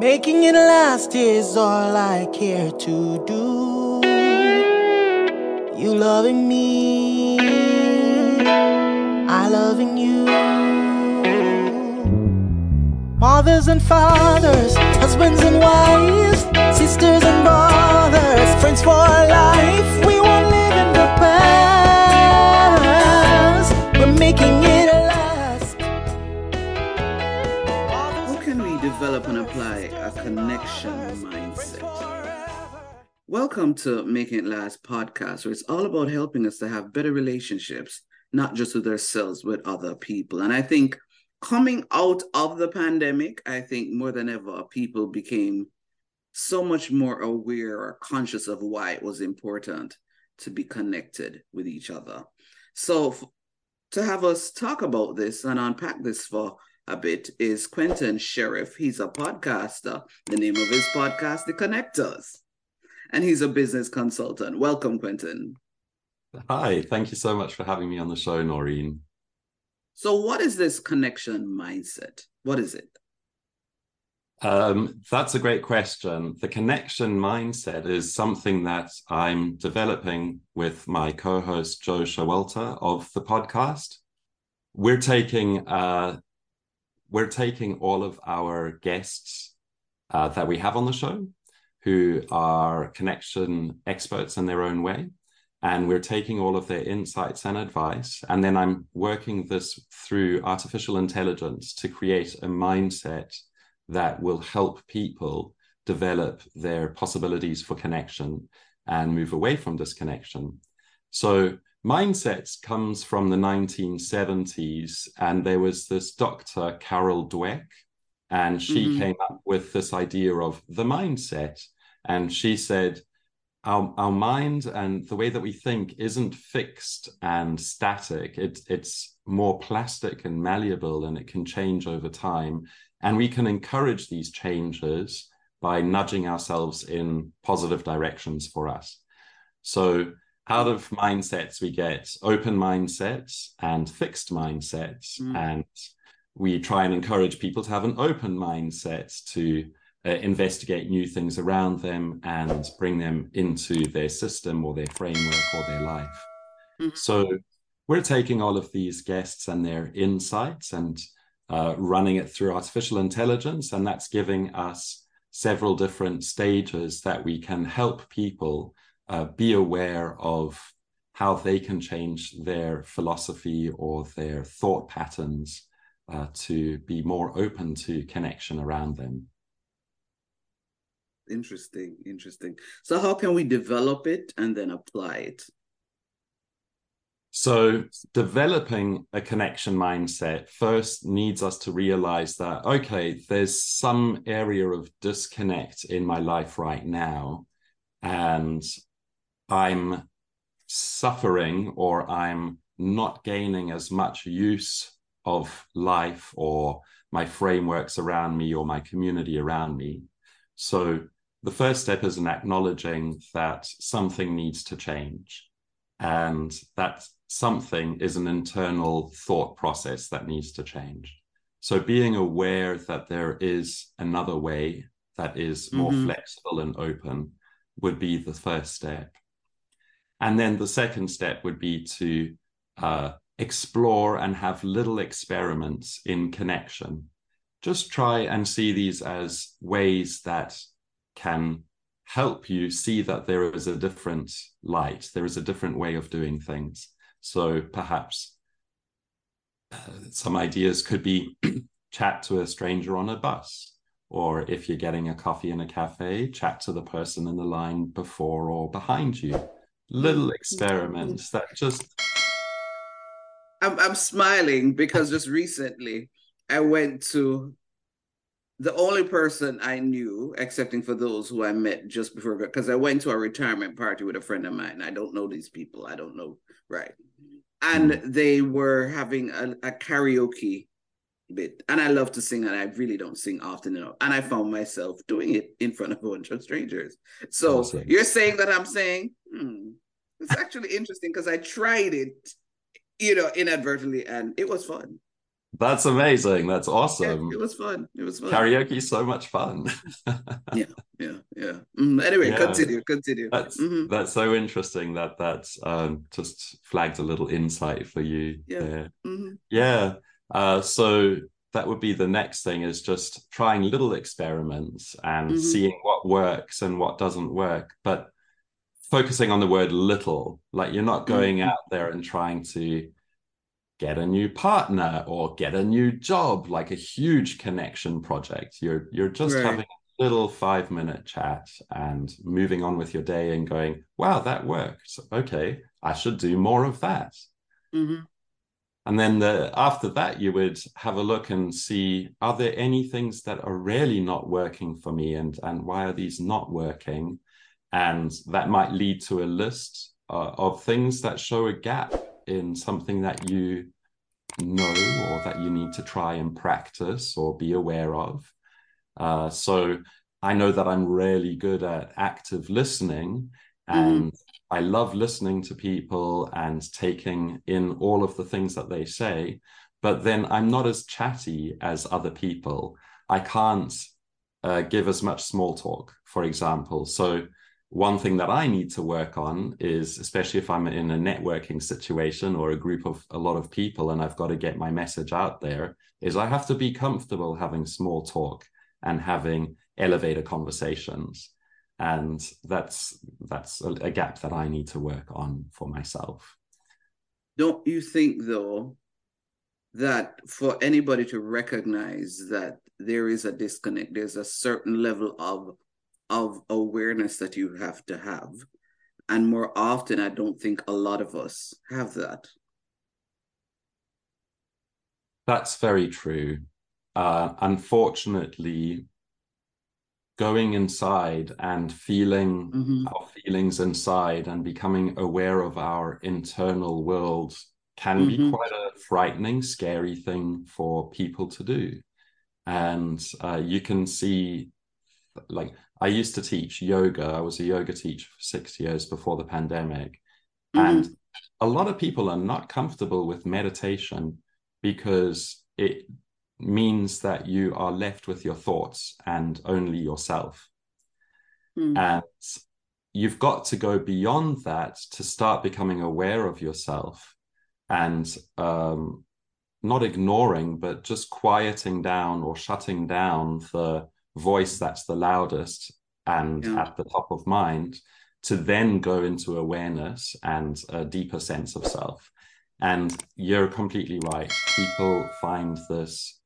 Making it last is all I care to do. You loving me, I loving you. Mothers and fathers, husbands and wives, sisters and brothers, friends for life. We connection mindset? Welcome to Making It Last podcast, where it's all about helping us to have better relationships, not just with ourselves, but other people. And I think coming out of the pandemic, I think more than ever, people became so much more aware or conscious of why it was important to be connected with each other. So, to have us talk about this and unpack this for a bit is Quinten Sheriff. He's a podcaster. The name of his podcast, The Connectors. And he's a business consultant. Welcome, Quinten. Hi, thank you so much for having me on the show, Noreen. So, what is this connection mindset? What is it? Um, that's a great question. The connection mindset is something that I'm developing with my co host, Joe Showalter of the podcast. We're taking uh, we're taking all of our guests uh, that we have on the show who are connection experts in their own way and we're taking all of their insights and advice. And then i'm working this through artificial intelligence to create a mindset that will help people develop their possibilities for connection and move away from disconnection. So mindsets comes from the 1970s and there was this dr carol dweck and she Mhm. came up with this idea of the mindset. And she said our, our mind and the way that we think isn't fixed and static. It, it's more plastic and malleable and it can change over time. And we can encourage these changes by nudging ourselves in positive directions for us. So out of mindsets we get open mindsets and fixed mindsets Mm. and we try and encourage people to have an open mindset to uh, investigate new things around them and bring them into their system or their framework or their life. Mhm. So we're taking all of these guests and their insights and uh, running it through artificial intelligence, and that's giving us several different stages that we can help people uh, be aware of how they can change their philosophy or their thought patterns uh, to be more open to connection around them. Interesting, interesting. So, how can we develop it and then apply it? So, developing a connection mindset first needs us to realize that, okay, there's some area of disconnect in my life right now, and I'm suffering or I'm not gaining as much use of life or my frameworks around me or my community around me. So, the first step is in acknowledging that something needs to change and that something is an internal thought process that needs to change. So being aware that there is another way that is more Mhm. flexible and open would be the first step. And then the second step would be to uh, explore and have little experiments in connection. Just try and see these as ways that can help you see that there is a different light, there is a different way of doing things. So perhaps uh, some ideas could be chat to a stranger on a bus, or if you're getting a coffee in a cafe, chat to the person in the line before or behind you. Little mm. experiments that just I'm, I'm smiling because just recently I went to the only person I knew, excepting for those who I met just before, because I went to a retirement party with a friend of mine. I don't know these people. I don't know, right? And mm. they were having a, a karaoke bit. And I love to sing, and I really don't sing often enough. And I found myself doing it in front of a bunch of strangers. So Awesome. you're saying that I'm saying, hmm, it's actually interesting because I tried it, you know, inadvertently, and it was fun. That's amazing. That's awesome. Yeah, it was fun. It was fun. Karaoke so much fun. yeah, yeah, yeah. Mm, anyway, yeah. continue, continue. That's mm-hmm. that's so interesting that that um, just flagged a little insight for you. Yeah, there. Mm-hmm. yeah. Uh, so that would be the next thing is just trying little experiments and mm-hmm. seeing what works and what doesn't work, but focusing on the word little. Like you're not going mm-hmm. out there and trying to get a new partner or get a new job like a huge connection project you're you're just right. having a little 5 minute chat and moving on with your day and going wow that worked okay i should do more of that mm-hmm. And then the, after that you would have a look and see are there any things that are really not working for me and and why are these not working and that might lead to a list uh, of things that show a gap in something that you know or that you need to try and practice or be aware of. Uh, so I know that I'm really good at active listening and mm. I love listening to people and taking in all of the things that they say. But then I'm not as chatty as other people. I can't uh, give as much small talk, for example. So one thing that I need to work on is, especially if I'm in a networking situation or a group of a lot of people and I've got to get my message out there, is I have to be comfortable having small talk and having elevator conversations. And that's that's a, a gap that I need to work on for myself. Don't you think though that for anybody to recognize that there is a disconnect, there's a certain level of of awareness that you have to have. And more often, I don't think a lot of us have that. That's very true. Uh, unfortunately, going inside and feeling mm-hmm. our feelings inside and becoming aware of our internal world can mm-hmm. be quite a frightening, scary thing for people to do. And uh, you can see, like, I used to teach yoga. I was a yoga teacher for six years before the pandemic. Mm-hmm. And a lot of people are not comfortable with meditation because it means that you are left with your thoughts and only yourself. Mm. And you've got to go beyond that to start becoming aware of yourself and um, not ignoring, but just quieting down or shutting down the voice that's the loudest and yeah. at the top of mind to then go into awareness and a deeper sense of self. And you're completely right. People find this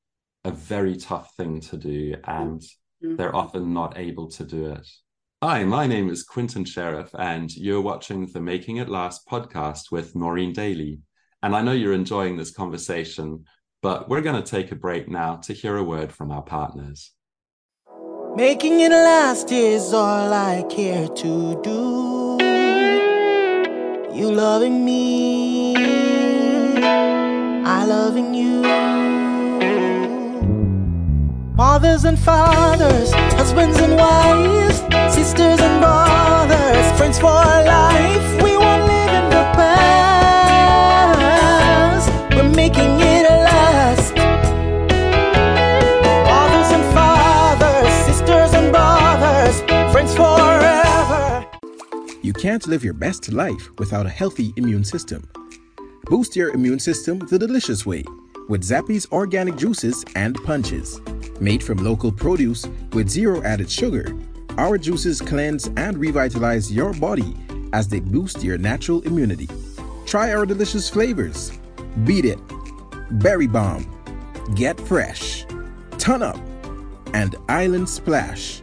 a very tough thing to do, and mm-hmm. they're often not able to do it. Hi, my name is Quinten Sheriff, and you're watching the Making It Last podcast with Maureen Daly. And I know you're enjoying this conversation, but we're going to take a break now to hear a word from our partners. Making it last is all I care to do. You loving me, I loving you. Mothers and fathers, husbands and wives, sisters and brothers, friends for life. We won't live in the past. We're making it last. Mothers and fathers, sisters and brothers, friends forever. You can't live your best life without a healthy immune system. Boost your immune system the delicious way with Zappy's organic juices and punches. Made from local produce with zero added sugar, our juices cleanse and revitalize your body as they boost your natural immunity. Try our delicious flavors Beat It, Berry Bomb, Get Fresh, Ton Up, and Island Splash.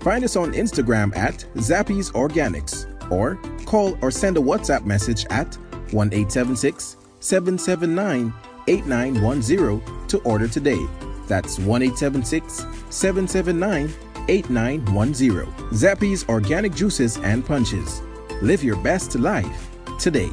Find us on Instagram at Zappy's Organics or call or send a WhatsApp message at 1 779 8910 to order today. That's 1 779 8910. Zappy's Organic Juices and Punches. Live your best life today.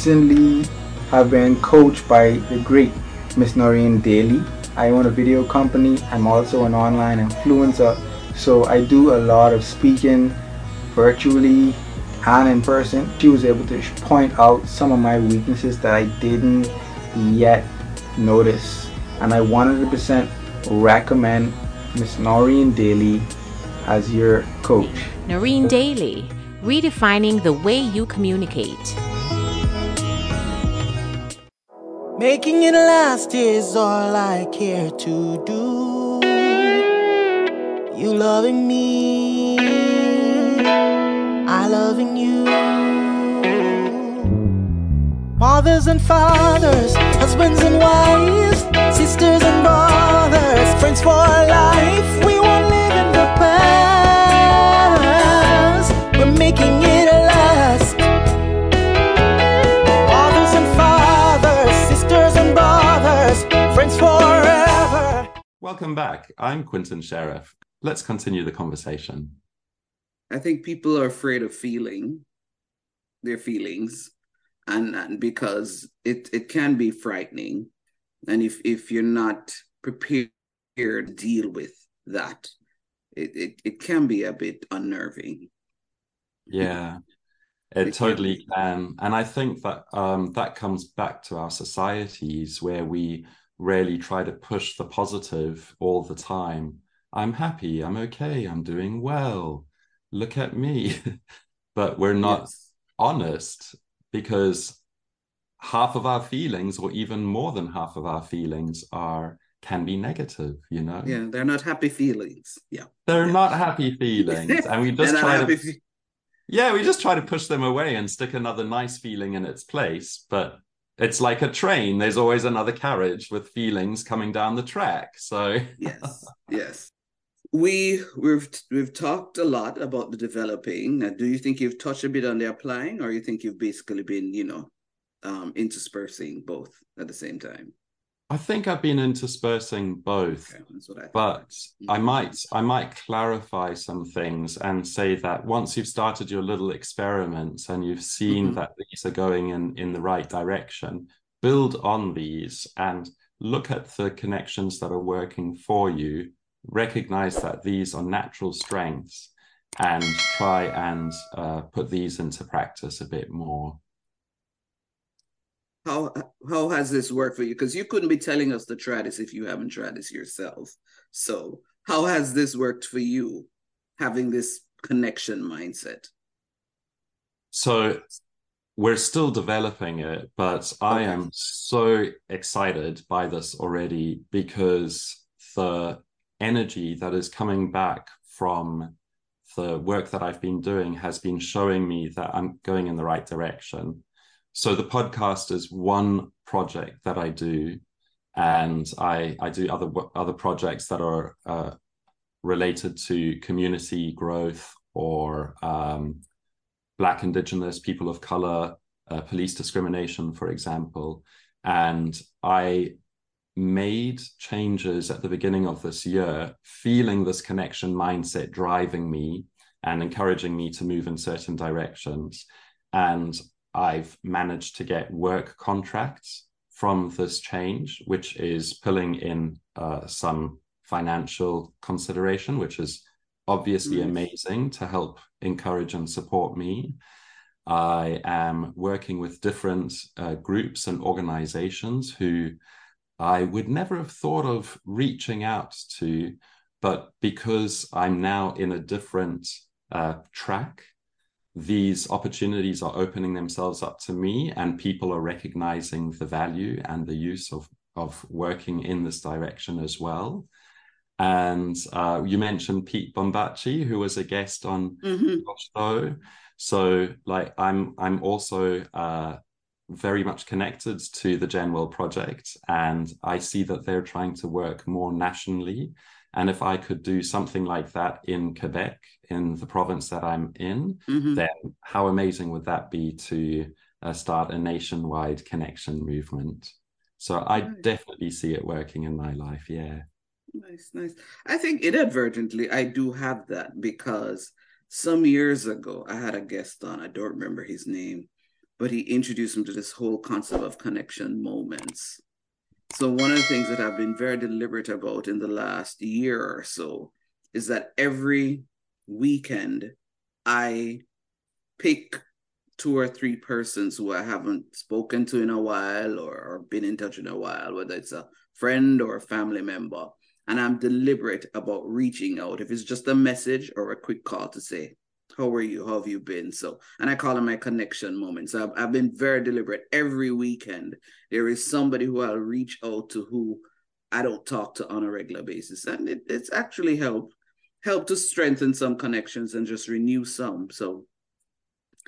Recently have been coached by the great Miss Noreen Daly. I own a video company. I'm also an online influencer. So I do a lot of speaking virtually and in person. She was able to point out some of my weaknesses that I didn't yet notice. And I 100% recommend Miss Noreen Daly as your coach. Noreen Daly, redefining the way you communicate. Making it last is all I care to do. You loving me, I loving you. Mothers and fathers, husbands and wives, sisters and brothers, friends for life. We Welcome back. I'm Quinten Sheriff. Let's continue the conversation. I think people are afraid of feeling their feelings and, and because it, it can be frightening. And if, if you're not prepared to deal with that, it, it, it can be a bit unnerving. Yeah, it totally can. And I think that um, that comes back to our societies where we really try to push the positive all the time. I'm happy, I'm okay, I'm doing well. Look at me. but we're not Yes. honest because half of our feelings or even more than half of our feelings are can be negative you know Yeah, they're not happy feelings. Yeah. they're not happy feelings and we just try to fe- yeah we just try to push them away and stick another nice feeling in its place but it's like a train. There's always another carriage with feelings coming down the track so. Yes yes. We we've we've talked a lot about the developing. Now do you think you've touched a bit on the applying or you think you've basically been you know um interspersing both at the same time i think i've been interspersing both okay that's what i but Mhm. might I might clarify some things and say that once you've started your little experiments and you've seen Mhm. that these are going in in the right direction, build on these and look at the connections that are working for you. Recognize that these are natural strengths and try and uh, put these into practice a bit more. How how has this worked for you because you couldn't be telling us to try this if you haven't tried this yourself. So how has this worked for you having this connection mindset? So we're still developing it, but I am so excited by this already because the energy that is coming back from the work that I've been doing has been showing me that I'm going in the right direction. So the podcast is one project that I do, and I I do other other projects that are uh, related to community growth or um, Black, Indigenous, people of color, uh, police discrimination, for example. And I made changes at the beginning of this year, feeling this connection mindset driving me and encouraging me to move in certain directions. And I've managed to get work contracts from this change, which is pulling in uh, some financial consideration, which is obviously Nice. amazing to help encourage and support me. I am working with different uh, groups and organizations who I would never have thought of reaching out to, but because I'm now in a different uh, track, these opportunities are opening themselves up to me, and people are recognizing the value and the use of, of working in this direction as well. And uh, you mentioned Pete Bombaci, who was a guest on Mhm. your show. So, like, I'm I'm also uh, very much connected to the Genwell project, and I see that they're trying to work more nationally. And if I could do something like that in Quebec, in the province that I'm in, Mhm. then how amazing would that be to uh, start a nationwide connection movement? So I Nice. definitely see it working in my life. Yeah. Nice, nice. I think inadvertently I do have that because some years ago I had a guest on, I don't remember his name, but he introduced him to this whole concept of connection moments. So, one of the things that I've been very deliberate about in the last year or so is that every weekend I pick two or three persons who I haven't spoken to in a while or, or been in touch in a while, whether it's a friend or a family member. And I'm deliberate about reaching out. If it's just a message or a quick call to say, how are you? How have you been? So, and I call them my connection moments. I've, I've been very deliberate. Every weekend, there is somebody who I'll reach out to who I don't talk to on a regular basis. And it, it's actually helped help to strengthen some connections and just renew some. So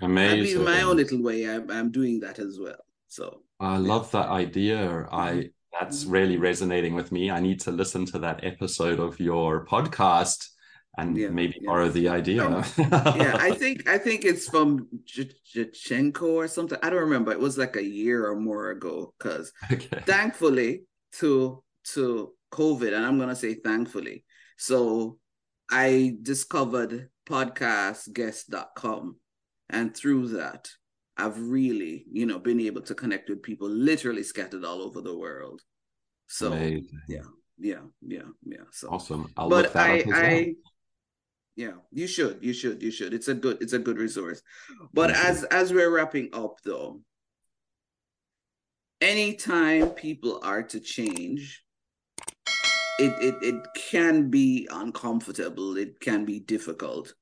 amazing. in my own little way, I'm, I'm doing that as well. So I love that idea. I mm-hmm. that's really resonating with me. I need to listen to that episode of your podcast and yeah, maybe yeah. borrow the idea. yeah, I think I think it's from Jachenko or something. I don't remember. It was like a year or more ago. Because okay. thankfully to to COVID, and I'm gonna say thankfully. So I discovered podcastguest.com, and through that, I've really, you know, been able to connect with people literally scattered all over the world. So Amazing. yeah, yeah, yeah, yeah. So awesome. I'll but I, I, yeah, you should, you should, you should. It's a good, it's a good resource. But Thank as as we're wrapping up, though, anytime people are to change, it, it it can be uncomfortable it can be difficult.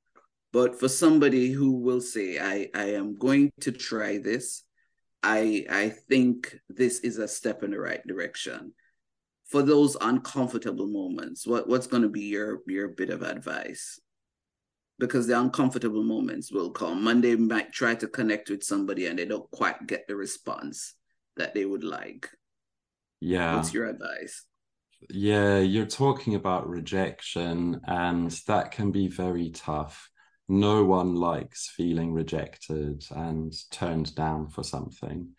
But for somebody who will say i i am going to try this. I i think this is a step in the right direction. For those uncomfortable moments what what's going to be your your bit of advice because the uncomfortable moments will come monday might try to connect with somebody and they don't quite get the response that they would like yeah what's your advice yeah, you're talking about rejection, and that can be very tough. No one likes feeling rejected and turned down for something.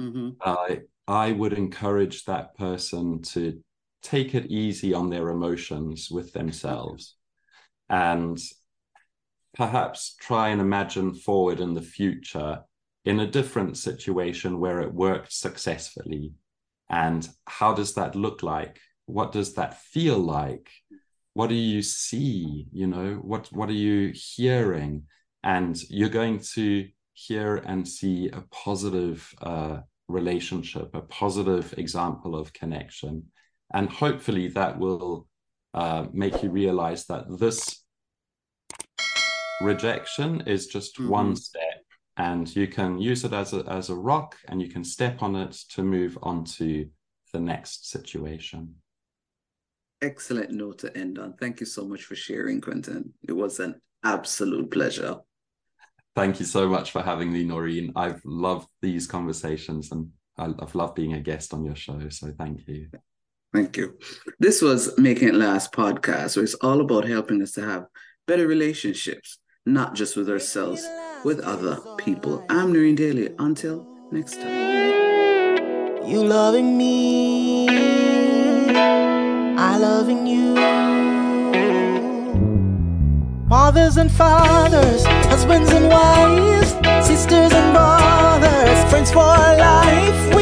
Mm-hmm. I I would encourage that person to take it easy on their emotions with themselves, and perhaps try and imagine forward in the future in a different situation where it worked successfully? And how does that look like? What does that feel like? What do you see you know? What what are you hearing? And you're going to hear and see a positive uh, relationship a positive example of connection. And hopefully that will uh, make you realize that this rejection is just mm-hmm. one step and you can use it as a, as a rock and you can step on it to move on to the next situation excellent note to end on. Thank you so much for sharing, Quinten. It was an absolute pleasure. Thank you so much for having me, Noreen. I've loved these conversations and I've loved being a guest on your show. So thank you. Thank you. This was Making It Last podcast, where it's all about helping us to have better relationships, not just with ourselves, with other people. I'm Noreen Daly. Until next time. You loving me I loving you. Mothers and fathers, husbands and wives, sisters and brothers, friends for life.